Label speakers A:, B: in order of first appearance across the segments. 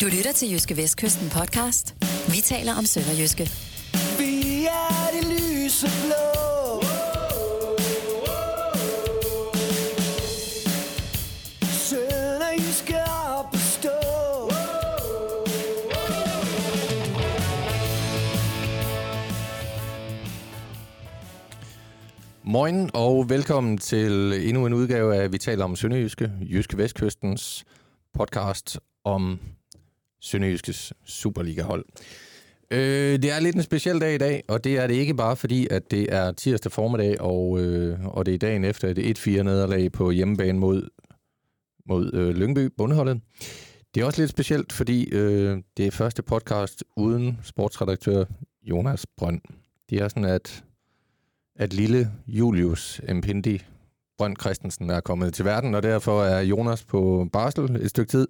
A: Du lytter til Jyske Vestkysten podcast. Vi taler om Sønderjyske.
B: Vi er det lyse blå. Sønderjyske op at stå.
C: Moin og velkommen til endnu en udgave af Vi taler om Sønderjyske, Jyske Vestkystens podcast om Sønderjyskes Superliga-hold. Øh, det er lidt en speciel dag i dag, og det er det ikke bare fordi, at det er tirsdag formiddag, og, øh, og det er dagen efter et 1-4 nederlag på hjemmebane mod, mod øh, Lyngby, bundholdet. Det er også lidt specielt, fordi øh, det er første podcast uden sportsredaktør Jonas Brønd. Det er sådan, at at lille Julius Mpindi Brønd Christensen er kommet til verden, og derfor er Jonas på barsel et stykke tid.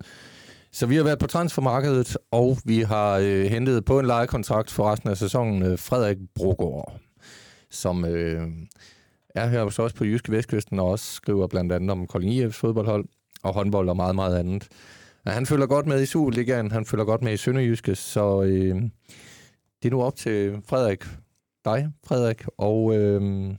C: Så vi har været på transfermarkedet, og vi har øh, hentet på en lejekontrakt for resten af sæsonen øh, Frederik Brogaard, som øh, er her hos os på Jyske Vestkysten og også skriver blandt andet om Kolding IF's fodboldhold og håndbold og meget, meget andet. Ja, han følger godt med i Superligaen, han følger godt med i Sønderjyske, så øh, det er nu op til Frederik dig, Frederik, og øh,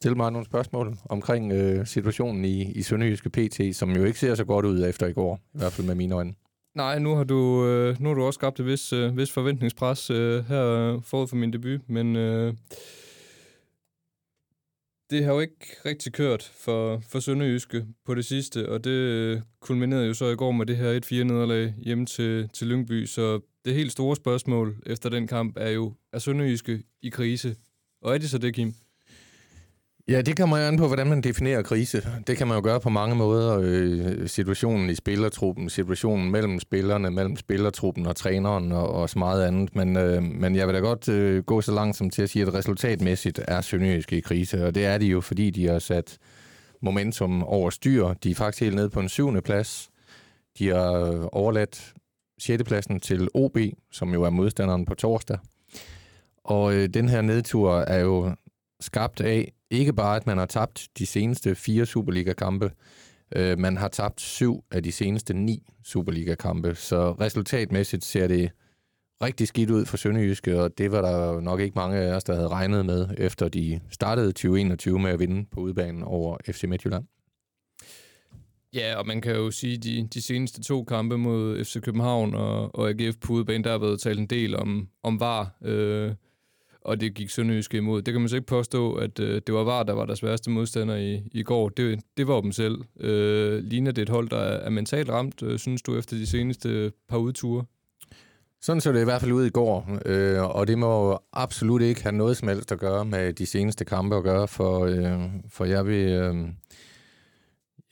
C: stille mig nogle spørgsmål omkring øh, situationen i, i Sønderjyske PT, som jo ikke ser så godt ud efter i går, i hvert fald med mine øjne.
D: Nej, nu har du, øh, nu har du også skabt et vis, øh, vis forventningspres øh, her øh, forud for min debut, men øh, det har jo ikke rigtig kørt for, for Sønderjyske på det sidste, og det øh, kulminerede jo så i går med det her 1-4 nederlag hjemme til, til Lyngby, så det helt store spørgsmål efter den kamp er jo, er Sønderjyske i krise? Og er det så det, Kim?
C: Ja, det kommer jo an på, hvordan man definerer krise. Det kan man jo gøre på mange måder. Øh, situationen i spillertruppen, situationen mellem spillerne, mellem spillertruppen og træneren og, og så meget andet. Men, øh, men jeg vil da godt øh, gå så langt som til at sige, at resultatmæssigt er Sønderjyske i krise. Og det er de jo, fordi de har sat momentum over styr. De er faktisk helt nede på en syvende plads. De har overladt 6. pladsen til OB, som jo er modstanderen på torsdag. Og øh, den her nedtur er jo skabt af ikke bare, at man har tabt de seneste fire Superliga-kampe, øh, man har tabt syv af de seneste ni Superliga-kampe, så resultatmæssigt ser det rigtig skidt ud for Sønderjyske, og det var der nok ikke mange af os, der havde regnet med, efter de startede 2021 med at vinde på udbanen over FC Midtjylland.
D: Ja, og man kan jo sige, at de, de seneste to kampe mod FC København og, og AGF på udebane, der har været talt en del om, om VAR, øh, og det gik Sønderjyske imod. Det kan man så ikke påstå, at øh, det var VAR, der var deres værste modstander i, i går. Det, det var dem selv. Øh, ligner det et hold, der er, er mentalt ramt, øh, synes du, efter de seneste par udture?
C: Sådan så det i hvert fald ud i går, øh, og det må absolut ikke have noget som helst at gøre med de seneste kampe at gøre, for, øh, for jeg vil... Øh,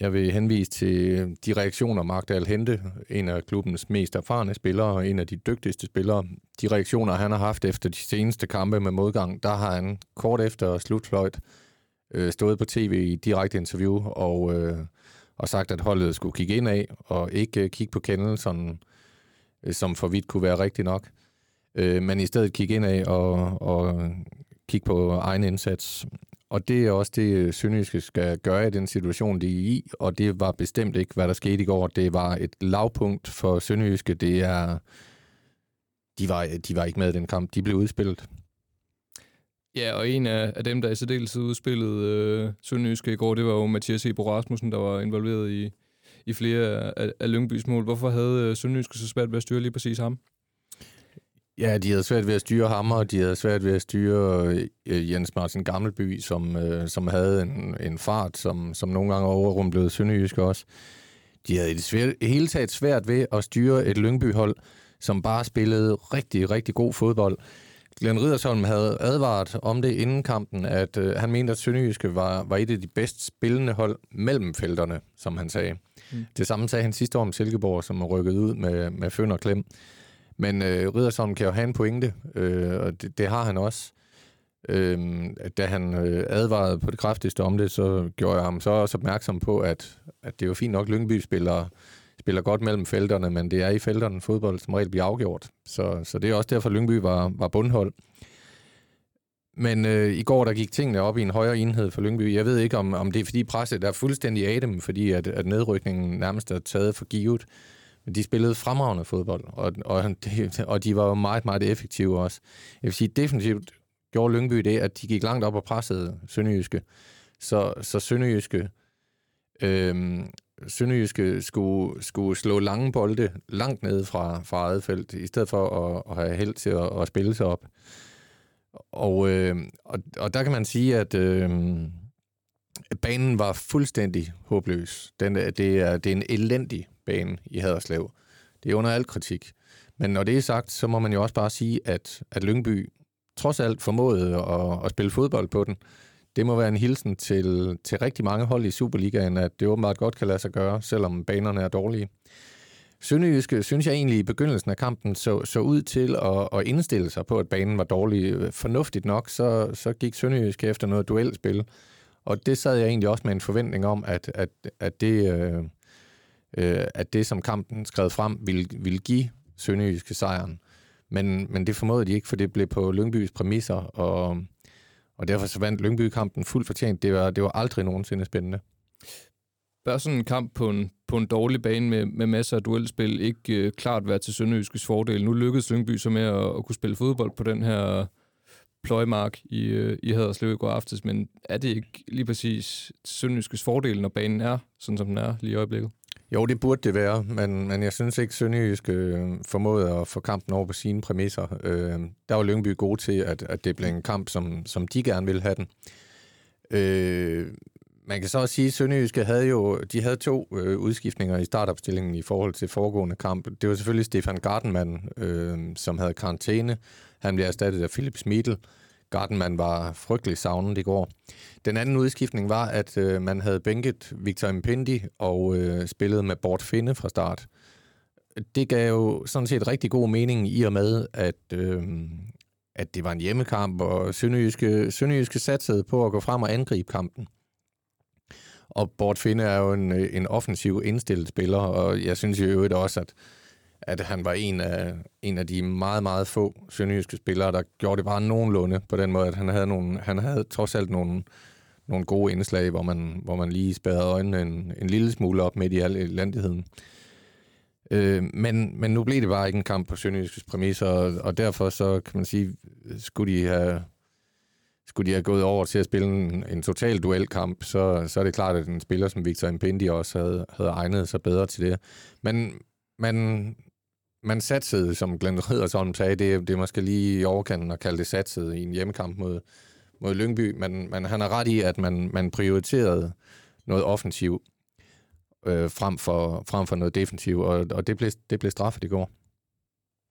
C: jeg vil henvise til øh, de reaktioner, Magdal Hente, en af klubbens mest erfarne spillere og en af de dygtigste spillere. De reaktioner, han har haft efter de seneste kampe med modgang, der har han kort efter slutfløjt øh, stået på tv i direkte interview og, øh, og sagt, at holdet skulle kigge ind af og ikke øh, kigge på kendelserne, øh, som for vidt kunne være rigtigt nok. Øh, men i stedet kigge ind af og, og kigge på egen indsats. Og det er også det, øh, Sønderjyske skal gøre i den situation, de er i, og det var bestemt ikke, hvad der skete i går. Det var et lavpunkt for Sønderjyske. Det er, de, var, de var ikke med i den kamp. De blev udspillet.
D: Ja, og en af, af dem, der i særdeleshed udspillede øh, Sønderjyske i går, det var jo Mathias Ebo Rasmussen, der var involveret i, i flere af, af Lyngbys mål. Hvorfor havde øh, Sønderjyske så svært ved at styre lige præcis ham?
C: Ja, de havde svært ved at styre ham, og de havde svært ved at styre øh, Jens Martin Gammelby, som, øh, som havde en, en fart, som, som nogle gange overrumplede Sønderjysk også. De havde i det svært, hele taget svært ved at styre et Lyngby-hold, som bare spillede rigtig, rigtig god fodbold. Glenn Ridersholm havde advaret om det inden kampen, at øh, han mente, at Sønderjyske var, var et af de bedst spillende hold mellem felterne, som han sagde. Mm. Det samme sagde han sidste år om Silkeborg, som rykkede ud med, med Føn og Klem. Men øh, Riddersholm kan jo have en pointe, øh, og det, det har han også. Øh, da han øh, advarede på det kraftigste om det, så gjorde jeg ham så også opmærksom på, at, at det er jo fint nok, Lyngby spiller, spiller godt mellem felterne, men det er i felterne, fodbold som regel bliver afgjort. Så, så det er også derfor, Lyngby var, var bundhold. Men øh, i går der gik tingene op i en højere enhed for Lyngby. Jeg ved ikke, om, om det er fordi presset er fuldstændig af dem, fordi at, at nedrykningen nærmest er taget for givet de spillede fremragende fodbold, og, og, de, og de var jo meget, meget effektive også. Jeg vil sige, definitivt gjorde Lyngby det, at de gik langt op og pressede Sønderjyske. Så, så Sønderjyske, øh, Sønderjyske skulle, skulle slå lange bolde langt ned fra, fra eget felt, i stedet for at, at have held til at, at spille sig op. Og, øh, og, og der kan man sige, at øh, banen var fuldstændig håbløs. Den, øh, det, er, det er en elendig bane i Haderslev. Det er under al kritik. Men når det er sagt, så må man jo også bare sige, at, at Lyngby trods alt formåede at, at spille fodbold på den. Det må være en hilsen til, til rigtig mange hold i Superligaen, at det åbenbart godt kan lade sig gøre, selvom banerne er dårlige. Sønderjyske, synes jeg egentlig i begyndelsen af kampen, så, så ud til at, at indstille sig på, at banen var dårlig. Fornuftigt nok, så, så gik Sønderjyske efter noget duelspil. Og det sad jeg egentlig også med en forventning om, at, at, at, det, øh, øh, at det, som kampen skrev frem, ville, ville give Sønderjyske sejren. Men, men det formåede de ikke, for det blev på Lyngbys præmisser, og, og derfor så vandt Lyngby-kampen fuldt fortjent. Det var, det var aldrig nogensinde spændende.
D: Bør sådan en kamp på en, på en dårlig bane med, med masser af duelspil ikke øh, klart være til Sønderjyskes fordel? Nu lykkedes Lyngby så med at, at kunne spille fodbold på den her pløjmark i, øh, i Haderslev i går aftes, men er det ikke lige præcis Sønderjyskes fordel, når banen er, sådan som den er lige i øjeblikket?
C: Jo, det burde det være, men, men jeg synes ikke, Sønderjysk øh, formåede at få kampen over på sine præmisser. Øh, der var Lyngby gode til, at, at det blev en kamp, som, som de gerne ville have den. Øh, man kan så også sige, at Sønderjyske havde jo de havde to øh, udskiftninger i startopstillingen i forhold til foregående kamp. Det var selvfølgelig Stefan Gardenman, øh, som havde karantæne. Han bliver erstattet af Philip Smidl. Gardenman var frygtelig savnet i går. Den anden udskiftning var, at øh, man havde bænket Victor Impendi og øh, spillet med Bort Finde fra start. Det gav jo sådan set rigtig god mening i og med, at, øh, at det var en hjemmekamp, og Sønderjyske, Sønderjyske satsede på at gå frem og angribe kampen. Og Bort Finde er jo en, øh, en offensiv indstillet spiller, og jeg synes jo øvrigt også, at at han var en af, en af de meget, meget få sønderjyske spillere, der gjorde det bare nogenlunde på den måde, at han havde, nogle, han havde trods alt nogle, nogle gode indslag, hvor man, hvor man lige spærrede øjnene en, en lille smule op midt i al elendigheden. Øh, men, men nu blev det bare ikke en kamp på Sønderjyskes præmisser, og, og derfor så kan man sige, skulle de have skulle de have gået over til at spille en, en total duelkamp, så, så er det klart, at en spiller som Victor Impendi også havde, havde egnet sig bedre til det. Men man, man satsede, som Glenn Riddersholm sagde, det, det er måske lige i overkanten at kalde det satset i en hjemmekamp mod, mod Lyngby, men, men han har ret i, at man, man prioriterede noget offensiv øh, frem, for, frem for noget defensiv, og, og det, blev, det blev straffet i går.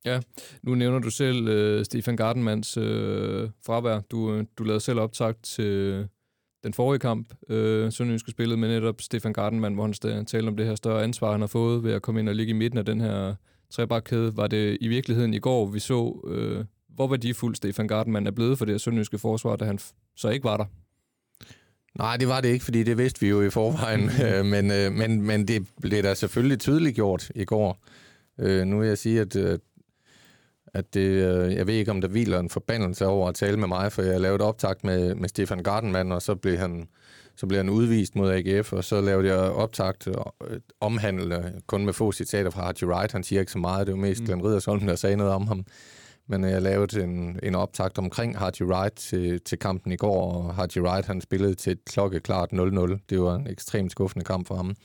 D: Ja, nu nævner du selv øh, Stefan Gardenmans øh, fravær. Du, øh, du lavede selv optakt til den forrige kamp, øh, Sønderjyske spillede med netop Stefan Gardenman, hvor han talte om det her større ansvar, han har fået ved at komme ind og ligge i midten af den her trebakkæde. Var det i virkeligheden i går, vi så, øh, hvor værdifuld Stefan Gardenman er blevet for det sønderjyske forsvar, da han så ikke var der?
C: Nej, det var det ikke, fordi det vidste vi jo i forvejen. Øh, men, øh, men, men det blev da selvfølgelig tydeligt gjort i går. Øh, nu vil jeg sige, at, at det, jeg ved ikke, om der hviler en forbandelse over at tale med mig, for jeg lavede optakt med, med Stefan Gardenman, og så blev han så blev han udvist mod AGF, og så lavede jeg optagt øh, omhandlende, kun med få citater fra Archie Wright. Han siger ikke så meget, det var mest mm. Glenn Riddersholm, der sagde noget om ham. Men jeg lavede en, en optakt omkring Hardy Wright til, til kampen i går, og Hardy Wright han spillede til et klokkeklart 0-0. Det var en ekstremt skuffende kamp for ham.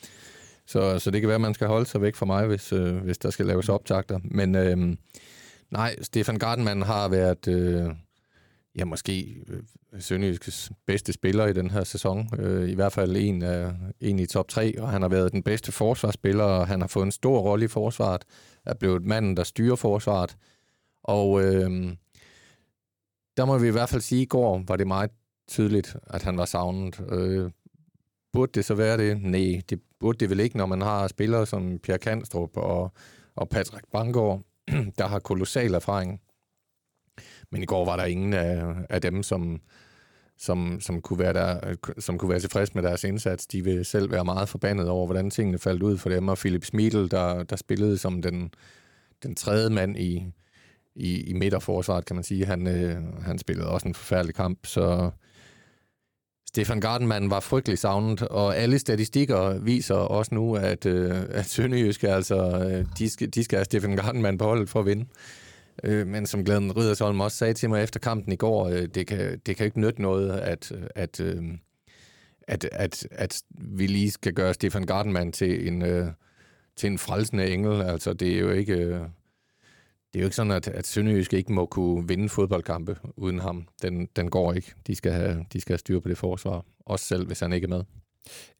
C: Så, så det kan være, at man skal holde sig væk fra mig, hvis, øh, hvis der skal laves optagter. Men øh, nej, Stefan Gardenman har været... Øh, ja, måske øh, Sønderjyskes bedste spiller i den her sæson. Øh, I hvert fald en, en i top 3, og han har været den bedste forsvarsspiller, og han har fået en stor rolle i forsvaret, er blevet manden, der styrer forsvaret. Og øh, der må vi i hvert fald sige, at i går var det meget tydeligt, at han var savnet. Øh, burde det så være det? Nej, det burde det vel ikke, når man har spillere som Pierre Kanstrup og, og Patrick Bangor, der har kolossal erfaring men i går var der ingen af, af dem, som, som, som, kunne være der, som kunne være tilfreds med deres indsats. De vil selv være meget forbandet over, hvordan tingene faldt ud for dem. Og Philip Smidl, der, der spillede som den, den tredje mand i, i, i midterforsvaret, kan man sige, han, øh, han spillede også en forfærdelig kamp. Så Stefan Gardenman var frygtelig savnet, og alle statistikker viser også nu, at, øh, at Sønderjyske, altså, øh, de, skal, de skal have Stefan Gardenman på holdet for at vinde. Øh, men som Glæden Riddersholm også sagde til mig efter kampen i går, øh, det, kan, det kan ikke nytte noget, at, at, øh, at, at, at vi lige skal gøre Stefan Gardenman til en, øh, til en frelsende engel. Altså, det er jo ikke... Øh, det er jo ikke sådan, at, at Sønderjysk ikke må kunne vinde fodboldkampe uden ham. Den, den går ikke. De skal, have, de skal have styr på det forsvar. Også selv, hvis han ikke er med.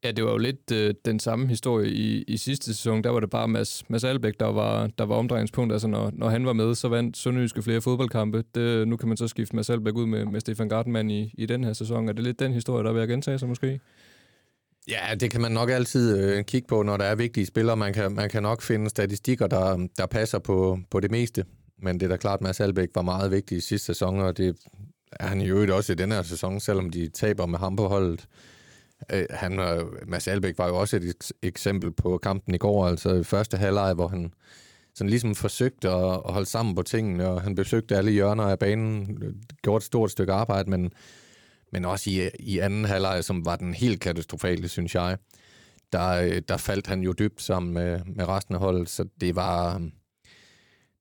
D: Ja, det var jo lidt øh, den samme historie i, i sidste sæson. Der var det bare Mads, Mads Albæk, der var, der var omdrejningspunkt. Altså, når, når han var med, så vandt Sønderjyske flere fodboldkampe. Det, nu kan man så skifte Mads Albæk ud med, med Stefan Gartmann i, i den her sæson. Er det lidt den historie, der vil jeg gentage sig måske?
C: Ja, det kan man nok altid øh, kigge på, når der er vigtige spillere. Man kan, man kan nok finde statistikker, der, der passer på, på det meste. Men det er da klart, at Mads Albeck var meget vigtig i sidste sæson, og det er han i øvrigt også i den her sæson, selvom de taber med ham på holdet. Øh, Øh, han, Mads Albeck var jo også et eksempel på kampen i går, altså i første halvleg, hvor han sådan ligesom forsøgte at, at holde sammen på tingene, og han besøgte alle hjørner af banen, gjorde et stort stykke arbejde, men men også i, i anden halvleg, som var den helt katastrofale, synes jeg, der, øh, der faldt han jo dybt sammen med, med resten af holdet, så det var,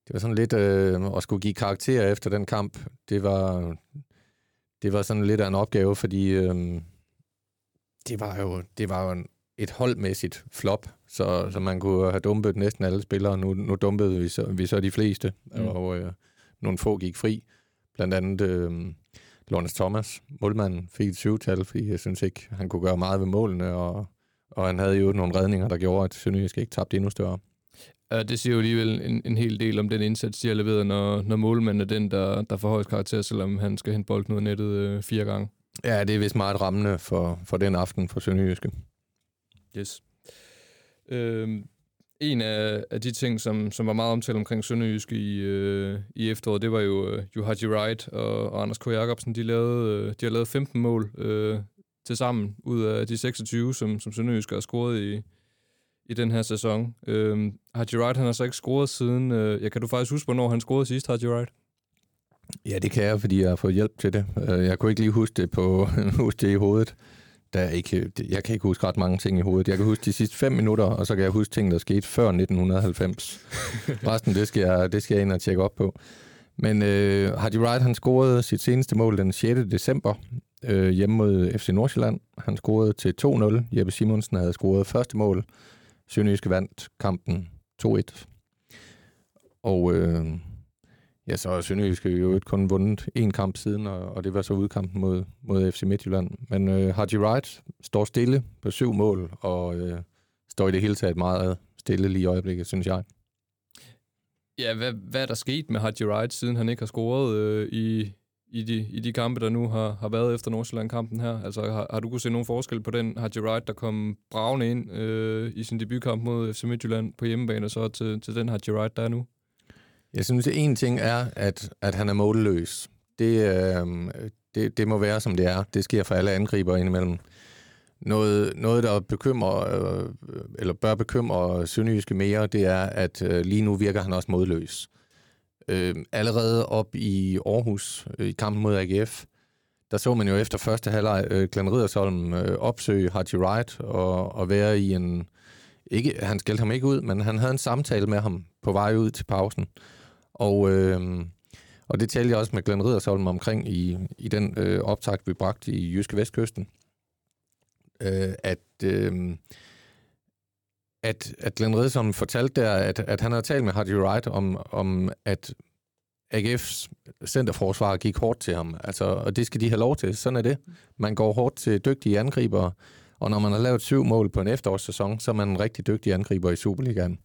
C: det var sådan lidt øh, at skulle give karakter efter den kamp. Det var, det var sådan lidt af en opgave, fordi øh, det var jo, det var jo et holdmæssigt flop, så, så man kunne have dumpet næsten alle spillere. Nu, nu dumpede vi så, vi så de fleste, mm. og øh, nogle få gik fri. Blandt andet øh, Lawrence Thomas, målmanden, fik et syvtal, fordi jeg synes ikke, han kunne gøre meget ved målene, og, og han havde jo nogle redninger, der gjorde, at Sønderjysk ikke tabte endnu større.
D: Ja, det siger jo alligevel en, en hel del om den indsats, de har leveret, når, når målmanden er den, der, der får højst karakter, selvom han skal hente bolden ud nettet øh, fire gange.
C: Ja, det er vist meget rammende for, for den aften for Sønderjyske.
D: Yes. Øhm, en af, af de ting, som, som var meget omtalt omkring Sønderjyske i, øh, i efteråret, det var jo øh, Juhaji Wright og, og Anders K. Jacobsen. De, lavede, øh, de har lavet 15 mål øh, til sammen ud af de 26, som, som Sønderjyske har scoret i, i den her sæson. Øh, Haji Wright, han har så ikke scoret siden... Øh, ja, kan du faktisk huske, hvornår han scorede sidst, Haji Wright?
C: Ja, det kan jeg, fordi jeg har fået hjælp til det. Øh, jeg kunne ikke lige huske det, på, huske det i hovedet der er ikke, jeg kan ikke huske ret mange ting i hovedet. Jeg kan huske de sidste fem minutter, og så kan jeg huske ting, der skete før 1990. Resten, det skal, jeg, det skal jeg ind og tjekke op på. Men øh, Hardy Wright, han scorede sit seneste mål den 6. december øh, hjemme mod FC Nordsjælland. Han scorede til 2-0. Jeppe Simonsen havde scoret første mål. Sønderjyske vandt kampen 2-1. Og øh, Ja, så har Sønderjyske jo ikke kun vundet én kamp siden, og, og det var så udkampen mod, mod FC Midtjylland. Men øh, Haji Wright står stille på syv mål, og øh, står i det hele taget meget stille lige i øjeblikket, synes jeg.
D: Ja, hvad, hvad er der sket med Haji Wright, siden han ikke har scoret øh, i, i, de, i de kampe, der nu har, har været efter Nordsjælland-kampen her? Altså, har, har du kunnet se nogen forskel på den Haji Wright, der kom bravende ind øh, i sin debutkamp mod FC Midtjylland på hjemmebane, og så til, til den Haji Wright, der er nu?
C: Jeg synes, at en ting er, at, at han er målløs. Det, øh, det, det må være, som det er. Det sker for alle angriber indimellem. Noget, noget der bekymrer, øh, eller bør bekymre Sønderjyske mere, det er, at øh, lige nu virker han også modløs. Øh, allerede op i Aarhus, øh, i kampen mod AGF, der så man jo efter første halvleg øh, Glenn Riddersholm øh, opsøge Haji Wright og, og være i en... Ikke, han skældte ham ikke ud, men han havde en samtale med ham på vej ud til pausen. Og, øh, og det talte jeg også med Glenn Riddersholm omkring i, i den øh, optakt, vi bragte i Jyske Vestkysten. Øh, at, øh, at, at Glenn Riddersholm fortalte der, at, at han havde talt med Hardy Wright om, om at AGF's centerforsvar gik hårdt til ham. Altså, og det skal de have lov til. Sådan er det. Man går hårdt til dygtige angribere, og når man har lavet syv mål på en efterårssæson, så er man en rigtig dygtig angriber i Superligaen.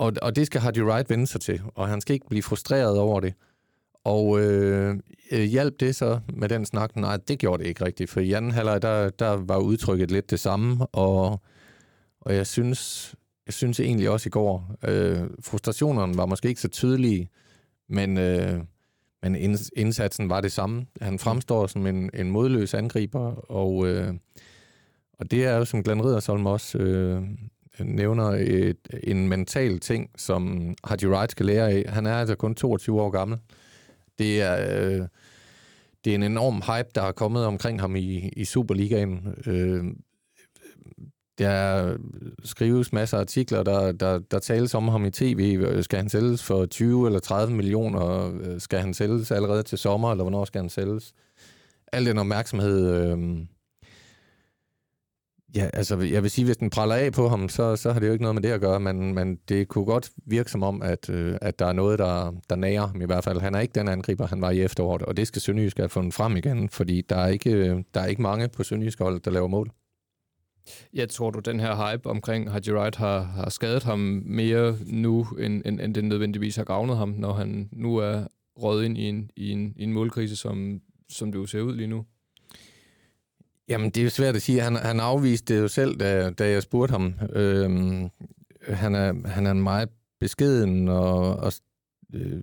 C: Og, og det skal Hardy Wright vende sig til, og han skal ikke blive frustreret over det. Og øh, øh, hjalp det så med den snak? Nej, det gjorde det ikke rigtigt, for i anden halvleg, der, der var udtrykket lidt det samme, og, og jeg synes, jeg synes egentlig også i går, øh, frustrationerne var måske ikke så tydelige, men, øh, men indsatsen var det samme. Han fremstår som en, en modløs angriber, og, øh, og det er jo, som Glenn Riddersholm også øh, nævner et, en mental ting, som Haji Wright skal lære af. Han er altså kun 22 år gammel. Det er, øh, det er en enorm hype, der er kommet omkring ham i, i Superligaen. Øh, der skrives masser af artikler, der, der, der tales om ham i tv. Skal han sælges for 20 eller 30 millioner? Øh, skal han sælges allerede til sommer, eller hvornår skal han sælges? Al den opmærksomhed... Øh, Ja, altså jeg vil sige, hvis den praller af på ham, så, så har det jo ikke noget med det at gøre, men, men det kunne godt virke som om, at, øh, at der er noget, der, der nærer ham i hvert fald. Han er ikke den angriber, han var i efteråret, og det skal Sønderjysk have fundet frem igen, fordi der er ikke, øh, der er ikke mange på Sønderjysk hold, der laver mål.
D: Jeg tror du, den her hype omkring Haji Wright har, har skadet ham mere nu, end, end, end den nødvendigvis har gavnet ham, når han nu er røget ind i en, i en, i en målkrise, som, som det jo ser ud lige nu?
C: Jamen, det er jo svært at sige. Han, han afviste det jo selv, da, da jeg spurgte ham. Øhm, han, er, han er en meget beskeden og, og, øh,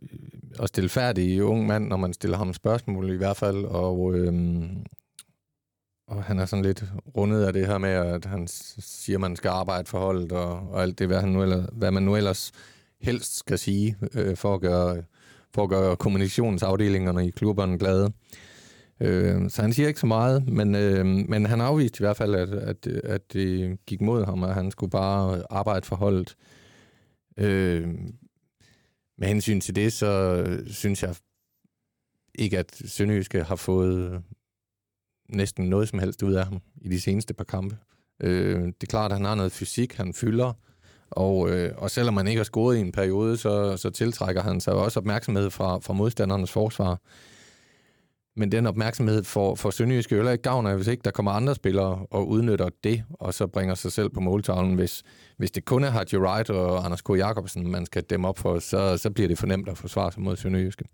C: og stilfærdig ung mand, når man stiller ham spørgsmål i hvert fald. Og, øhm, og han er sådan lidt rundet af det her med, at han siger, at man skal arbejde for holdet og, og alt det, hvad, han nu ellers, hvad man nu ellers helst skal sige øh, for, at gøre, for at gøre kommunikationsafdelingerne i klubberne glade. Øh, Øh, så han siger ikke så meget, men, øh, men han afviste i hvert fald, at, at, at det gik mod ham, og han skulle bare arbejde for holdet. Øh, med hensyn til det, så synes jeg ikke, at Sønderjyske har fået næsten noget som helst ud af ham i de seneste par kampe. Øh, det er klart, at han har noget fysik, han fylder, og, øh, og selvom han ikke har scoret i en periode, så, så tiltrækker han sig også opmærksomhed fra, fra modstandernes forsvar. Men den opmærksomhed for, for Sønderjyske Øller ikke gavn af, hvis ikke der kommer andre spillere og udnytter det, og så bringer sig selv på måltavlen. Hvis, hvis det kun er Hardy Wright og Anders K. Jacobsen, man skal dem op for, så, så bliver det for nemt at forsvare sig mod Sønderjyske.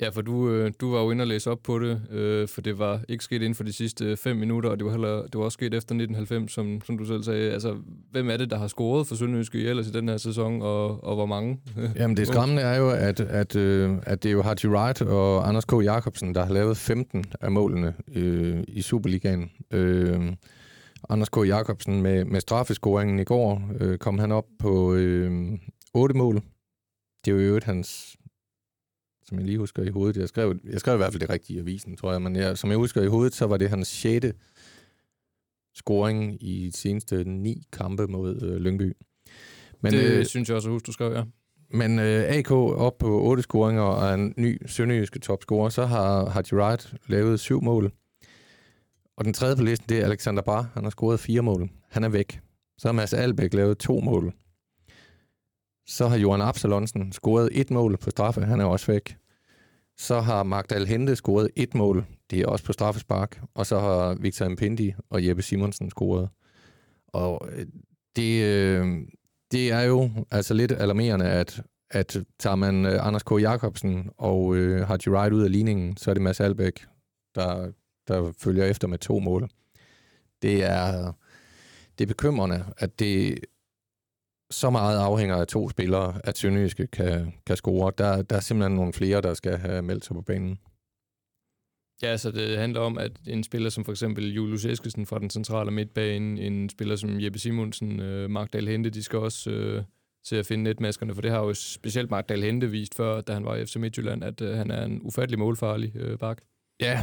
D: Ja, for du, øh, du var jo inde og læse op på det, øh, for det var ikke sket inden for de sidste fem minutter, og det var, heller, det var også sket efter 1990, som, som du selv sagde. Altså, hvem er det, der har scoret for Sønderjyske ellers i den her sæson, og, og hvor mange?
C: Jamen, det skræmmende er jo, at, at, øh, at det er jo Haji Wright og Anders K. Jacobsen, der har lavet 15 af målene øh, i Superligaen. Øh, Anders K. Jacobsen med, med straffescoringen i går øh, kom han op på øh, 8 mål. Det er jo øvrigt hans som jeg lige husker i hovedet. Jeg skrev, jeg skrev i hvert fald det rigtige i avisen, tror jeg, men jeg, som jeg husker i hovedet, så var det hans sjette scoring i de seneste ni kampe mod øh, Lyngby.
D: Men, det øh, synes jeg også, at huske, du skrev, ja.
C: Men øh, AK op på otte scoringer og en ny sønderjyske topscorer, så har Haji Wright lavet syv mål. Og den tredje på listen, det er Alexander Bar. Han har scoret fire mål. Han er væk. Så har Mads Albæk lavet to mål. Så har Johan Absalonsen scoret et mål på straffe. Han er også væk. Så har Magdal Hente scoret et mål. Det er også på straffespark. Og så har Victor Mpindi og Jeppe Simonsen scoret. Og øh, det, øh, det er jo altså lidt alarmerende, at, at tager man øh, Anders K. Jacobsen og øh, Haji Wright ud af ligningen, så er det Mads Albæk, der, der følger efter med to mål. Det er, det er bekymrende, at det så meget afhænger af to spillere, at Sønderjyske kan, kan score. Der, der er simpelthen nogle flere, der skal have meldt sig på banen.
D: Ja, så det handler om, at en spiller som for eksempel Julius Eskesen fra den centrale midtbane, en spiller som Jeppe Simonsen, øh, Magdal Hente, de skal også øh, til at finde netmaskerne, for det har jo specielt Magdal Hente vist før, da han var i FC Midtjylland, at øh, han er en ufattelig målfarlig øh, bak.
C: Ja,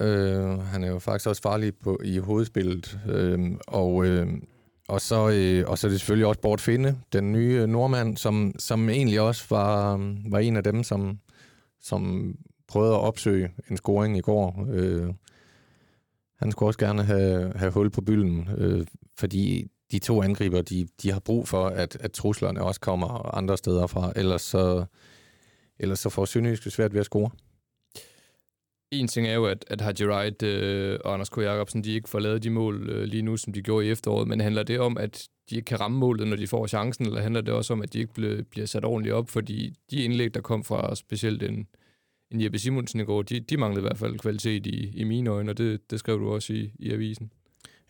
C: øh, han er jo faktisk også farlig på, i hovedspillet, øh, og øh, og så, øh, og så er det selvfølgelig også Bort Finde, den nye øh, nordmand, som, som egentlig også var, var en af dem, som, som prøvede at opsøge en scoring i går. Øh, han skulle også gerne have, have hul på bylden, øh, fordi de to angriber, de, de har brug for, at, at truslerne også kommer andre steder fra, ellers så, ellers så får Sønderjyske svært ved at score.
D: En ting er jo, at, at Haji Wright øh, og Anders K. Jacobsen, de ikke får lavet de mål øh, lige nu, som de gjorde i efteråret, men handler det om, at de ikke kan ramme målet, når de får chancen, eller handler det også om, at de ikke ble, bliver sat ordentligt op, fordi de indlæg, der kom fra specielt en, en Jeppe Simonsen i går, de, de manglede i hvert fald kvalitet i, i mine øjne, og det, det skrev du også i, i avisen.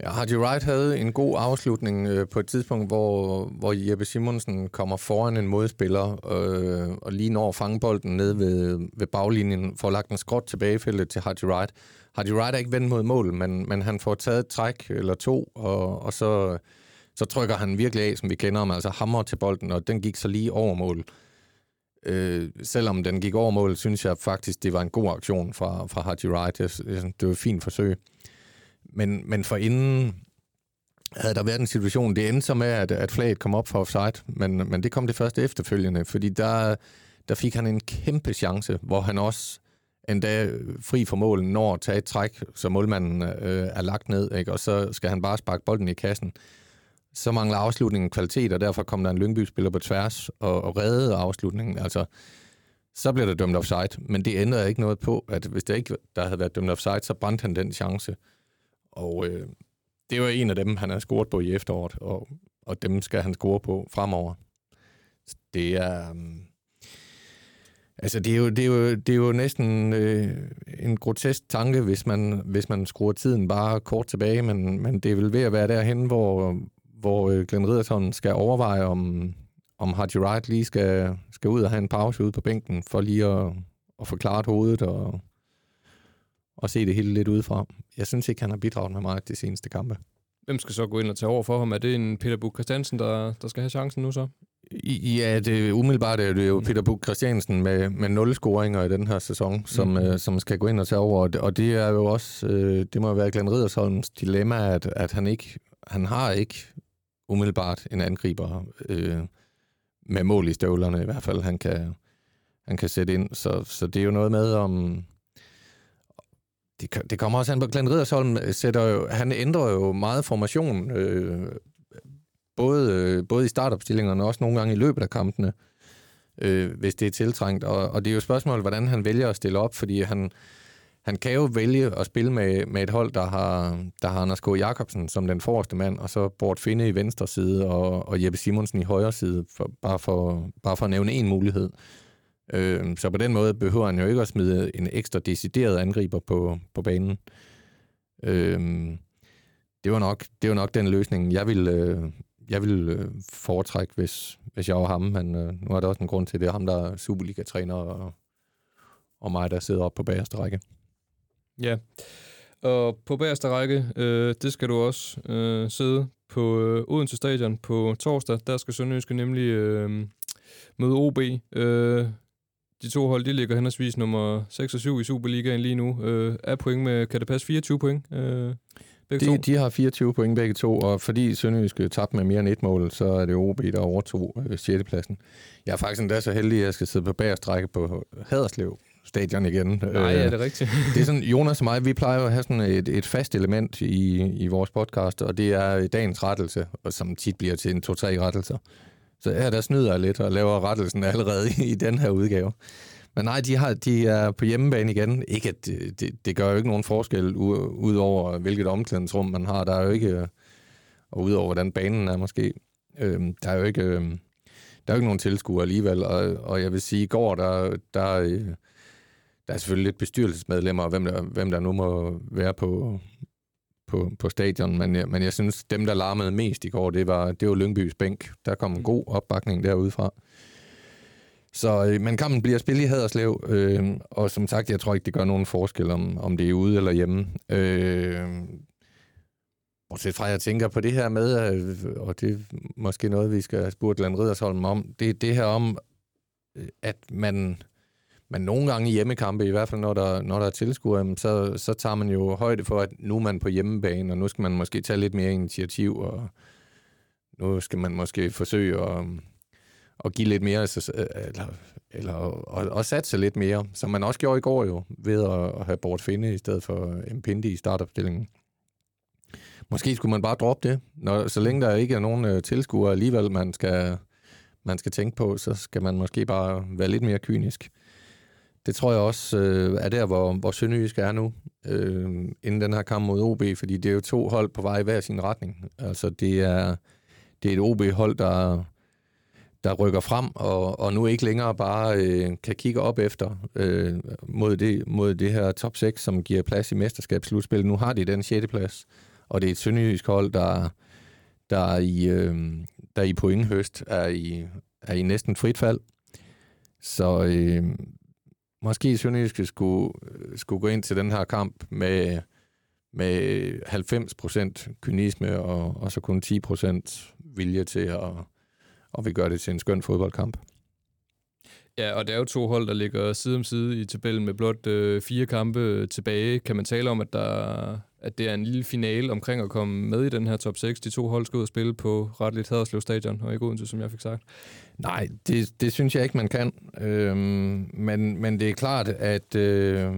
C: Ja, Hardy Wright havde en god afslutning øh, på et tidspunkt, hvor, hvor Jeppe Simonsen kommer foran en modspiller øh, og lige når fange bolden ned ved, ved baglinjen, får lagt en skråt tilbagefeltet til Hardy Wright. Hardy Wright er ikke vendt mod mål, men, men han får taget et træk eller to, og, og så, så trykker han virkelig af, som vi kender ham, altså hammer til bolden, og den gik så lige over mål. Øh, selvom den gik over mål, synes jeg faktisk, det var en god aktion fra, fra Haji Wright. Jeg, jeg, det var et fint forsøg. Men, men for inden havde der været en situation, det endte så med, at, at flaget kom op for offside, men, men det kom det første efterfølgende, fordi der, der fik han en kæmpe chance, hvor han også endda fri for målen når at tage et træk, så målmanden øh, er lagt ned, ikke? og så skal han bare sparke bolden i kassen. Så mangler afslutningen kvalitet, og derfor kom der en Lyngby-spiller på tværs og, og redde afslutningen. Altså, så bliver der dømt offside, men det ændrede ikke noget på, at hvis der ikke der havde været dømt offside, så brændte han den chance. Og øh, det var en af dem, han har scoret på i efteråret, og, og dem skal han score på fremover. Det er... Um, altså, det er jo, det er jo, det er jo næsten øh, en grotesk tanke, hvis man, hvis man skruer tiden bare kort tilbage, men, men det vil ved at være derhen, hvor, hvor øh, Glenn Riddersson skal overveje, om, om Haji Wright lige skal, skal ud og have en pause ude på bænken, for lige at, at forklare hovedet og, og se det hele lidt udefra. Jeg synes ikke, han har bidraget med meget de seneste kampe.
D: Hvem skal så gå ind og tage over for ham? Er det en Peter Buk Christiansen, der, der skal have chancen nu så?
C: Ja, det, umiddelbart er det jo mm. Peter Buk Christiansen med, med nul scoringer i den her sæson, som, mm. øh, som skal gå ind og tage over. Og det, er jo også, øh, det må være Glenn Riddersholms dilemma, at, at han ikke, han har ikke umiddelbart en angriber øh, med mål i støvlerne i hvert fald, han kan, han kan sætte ind. Så, så det er jo noget med, om, det, det kommer også an på, Glenn Riddersholm sætter jo, han ændrer jo meget formation, øh, både, øh, både i startopstillingerne og også nogle gange i løbet af kampene, øh, hvis det er tiltrængt. Og, og det er jo spørgsmålet, hvordan han vælger at stille op, fordi han, han kan jo vælge at spille med, med et hold, der har, der har Anders K. Jacobsen som den forreste mand, og så Bort Finde i venstre side, og, og Jeppe Simonsen i højre side, for, bare, for, bare for at nævne en mulighed. Øh, Øhm, så på den måde behøver han jo ikke at smide en ekstra decideret angriber på, på banen. Øh, det var nok det var nok den løsning, jeg ville, øh, jeg ville øh, foretrække, hvis, hvis jeg var ham. Men øh, nu er der også en grund til, det er ham, der er Superliga-træner, og, og mig, der sidder op på bagerste række.
D: Ja, og på bagerste række, øh, det skal du også øh, sidde på øh, Odense Stadion på torsdag. Der skal Sønderjyske nemlig øh, møde OB. Øh, de to hold, de ligger henholdsvis nummer 6 og 7 i Superligaen lige nu. Øh, er point med, kan det passe, 24 point? Øh,
C: begge de, to? de har 24 point begge to, og fordi Sønderjyske tabte med mere end et mål, så er det OB, der overtog øh, 6. pladsen. Jeg er faktisk endda så heldig, at jeg skal sidde på bagerstrække på Haderslev stadion igen.
D: Nej, ja, det er rigtigt.
C: det er sådan, Jonas og mig, vi plejer at have sådan et, et fast element i, i vores podcast, og det er dagens rettelse, og som tit bliver til en to-tre rettelser. Så ja, der snyder jeg lidt og laver rettelsen allerede i den her udgave. Men nej, de, har, de er på hjemmebane igen. Ikke at det, det, det gør jo ikke nogen forskel, ud over hvilket omklædningsrum man har. Der er jo ikke, øh, og udover hvordan banen er måske, øh, der er jo ikke, øh, der er jo ikke nogen tilskuere alligevel. Og, og jeg vil sige, i går, der, der, øh, der er selvfølgelig lidt bestyrelsesmedlemmer, hvem der, hvem der nu må være på, på, på stadion, men, jeg, men jeg synes, dem, der larmede mest i går, det var, det var Lyngbys bænk. Der kom en mm. god opbakning derudefra. Så, øh, men kampen bliver spillet i Haderslev, øh, og som sagt, jeg tror ikke, det gør nogen forskel, om, om det er ude eller hjemme. Øh, Bortset fra, at jeg tænker på det her med, øh, og det er måske noget, vi skal have spurgt Land Riddersholm om, det er det her om, øh, at man men nogle gange i hjemmekampe, i hvert fald når der, når der er tilskuere, så, så tager man jo højde for, at nu er man på hjemmebane, og nu skal man måske tage lidt mere initiativ, og nu skal man måske forsøge at, at give lidt mere, altså, eller, eller og, og satse lidt mere, som man også gjorde i går jo, ved at, at have Bort Finde i stedet for Mpindi i startopstillingen. Måske skulle man bare droppe det, når, så længe der ikke er nogen øh, tilskuere alligevel, man skal, man skal tænke på, så skal man måske bare være lidt mere kynisk. Det tror jeg også øh, er der, hvor, hvor Sønderjysk er nu, øh, inden den her kamp mod OB, fordi det er jo to hold på vej i hver sin retning. Altså, det er, det er et OB-hold, der, der rykker frem, og, og nu ikke længere bare øh, kan kigge op efter øh, mod, det, mod det her top 6, som giver plads i mesterskabsslutspillet. Nu har de den 6. plads, og det er et sønderjysk hold, der, der, i, øh, der i pointhøst er i, er i næsten frit fald. Så øh, måske Sønderjyske skulle, skulle gå ind til den her kamp med, med 90% kynisme og, og så kun 10% vilje til at, og vi gør det til en skøn fodboldkamp.
D: Ja, og det er jo to hold, der ligger side om side i tabellen med blot øh, fire kampe tilbage. Kan man tale om, at, der, at det er en lille finale omkring at komme med i den her top 6? De to hold skal ud og spille på retligt Haderslev Stadion, og ikke Odense, som jeg fik sagt.
C: Nej, det, det synes jeg ikke, man kan. Øhm, men, men det er klart, at, øh,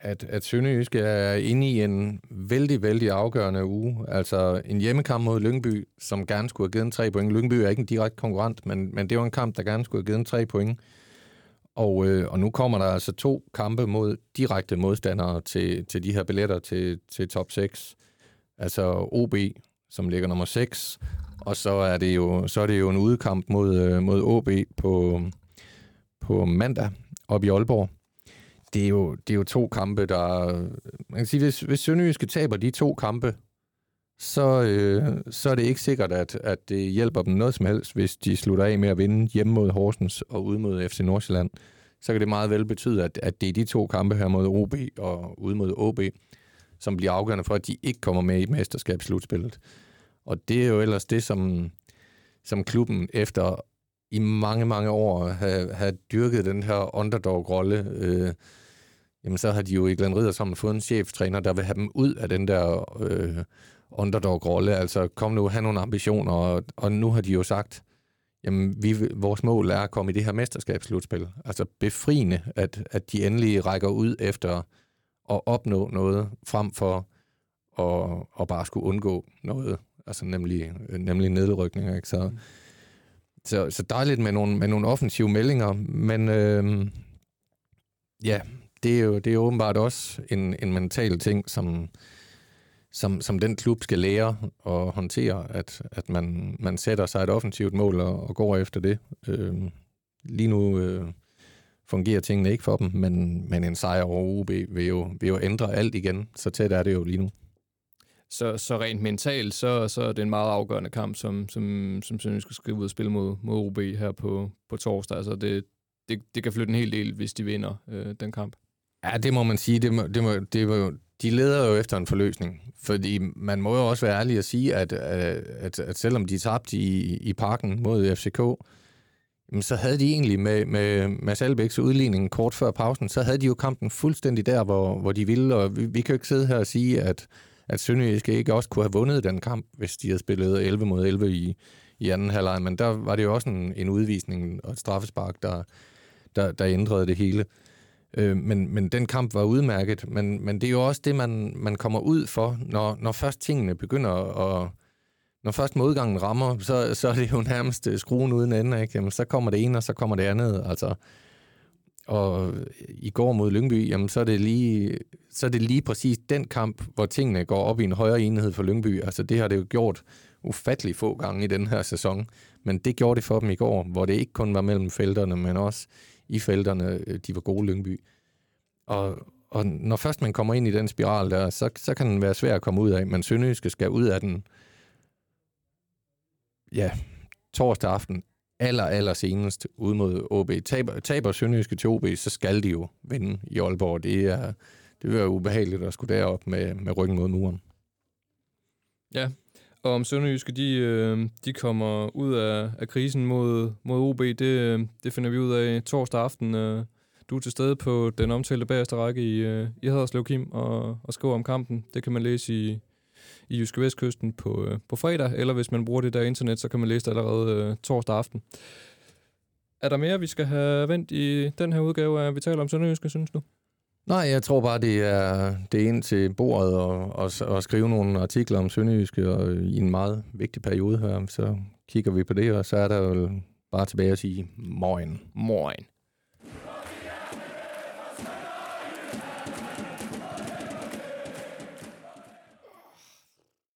C: at, at Sønderjyske er inde i en vældig, vældig afgørende uge. Altså en hjemmekamp mod Lyngby, som gerne skulle have givet en tre point. Lyngby er ikke en direkte konkurrent, men, men det var en kamp, der gerne skulle have givet en tre point. Og, øh, og nu kommer der altså to kampe mod direkte modstandere til, til de her billetter til, til top 6. Altså OB, som ligger nummer 6, og så er det jo, så er det jo en udekamp mod, øh, mod OB på, på mandag op i Aalborg. Det er, jo, det er jo to kampe, der... Man kan sige, hvis, hvis Sønderjyske taber de to kampe, så, øh, så er det ikke sikkert, at, at det hjælper dem noget som helst, hvis de slutter af med at vinde hjemme mod Horsens og ude mod FC Nordsjælland. Så kan det meget vel betyde, at, at det er de to kampe her mod OB og ude mod OB, som bliver afgørende for, at de ikke kommer med i mesterskabsslutspillet. Og det er jo ellers det, som, som klubben efter i mange, mange år har, har dyrket den her underdog-rolle. Øh, jamen så har de jo i Glenn Ridder sammen fået en cheftræner, der vil have dem ud af den der øh, underdog-rolle. Altså kom nu, have nogle ambitioner, og, og nu har de jo sagt, jamen vi, vores mål er at komme i det her mesterskabsslutspil. Altså befriende, at, at de endelig rækker ud efter at opnå noget, frem for at, at bare skulle undgå noget, altså nemlig, nemlig nedrykninger. Ikke? Så, mm. så, så dejligt med nogle, med nogle offensive meldinger, men øh, ja, det er jo det er åbenbart også en, en mental ting, som, som, som den klub skal lære at håndtere, at, at man, man sætter sig et offensivt mål og, og går efter det. Øh, lige nu øh, fungerer tingene ikke for dem, men, men en sejr over UB vil jo, vil jo ændre alt igen. Så tæt er det jo lige nu.
D: Så, så rent mentalt, så, så er det en meget afgørende kamp, som, som, som Sønderjysk skal skrive ud og spille mod, mod OB her på, på torsdag. Altså det, det, det kan flytte en hel del, hvis de vinder øh, den kamp.
C: Ja, det må man sige. Det må, det må, det må, de leder jo efter en forløsning. Fordi man må jo også være ærlig at sige, at, øh, at, at selvom de tabte i, i parken mod FCK, så havde de egentlig med, med Mads Albæks udligning kort før pausen, så havde de jo kampen fuldstændig der, hvor, hvor de ville. Og vi, vi kan jo ikke sidde her og sige, at, at Sønderjyske ikke også kunne have vundet den kamp, hvis de havde spillet 11 mod 11 i, i anden halvleg. Men der var det jo også en, en udvisning og et straffespark, der, der, der ændrede det hele. Øh, Øh, men, men den kamp var udmærket, men, men det er jo også det, man, man kommer ud for, når, når først tingene begynder at... Når først modgangen rammer, så, så er det jo nærmest øh, skruen uden ende, ikke? Jamen, så kommer det ene, og så kommer det andet, altså. Og øh, i går mod Lyngby, jamen, så er det lige, så er det lige præcis den kamp, hvor tingene går op i en højere enhed for Lyngby. Altså, det har det jo gjort ufattelig få gange i den her sæson. Men det gjorde det for dem i går, hvor det ikke kun var mellem felterne, men også i felterne. Øh, de var gode Lyngby. Og, og når først man kommer ind i den spiral der, så, så kan den være svær at komme ud af, men Sønderjyske skal ud af den ja, torsdag aften aller, aller senest ud mod OB. Taber, taber Sønderjyske til OB, så skal de jo vinde i Aalborg. Det, er, det vil være ubehageligt at skulle derop med, med ryggen mod muren.
D: Ja, og om Sønderjyske, de, øh, de kommer ud af, af krisen mod, mod OB, det, øh, det finder vi ud af torsdag aften. Øh, du er til stede på den omtalte bagerste række i, i Haderslev Kim og, og skriver om kampen. Det kan man læse i, i Jyske Vestkysten på, på fredag, eller hvis man bruger det der internet, så kan man læse det allerede torsdag aften. Er der mere, vi skal have vendt i den her udgave af Vi taler om Sønderjyske, synes du?
C: Nej, jeg tror bare, det er, det er ind til bordet og, og, og skrive nogle artikler om Sønderjyske og øh, i en meget vigtig periode her. Så kigger vi på det, og så er der jo bare tilbage at sige morgen.
D: Morgen.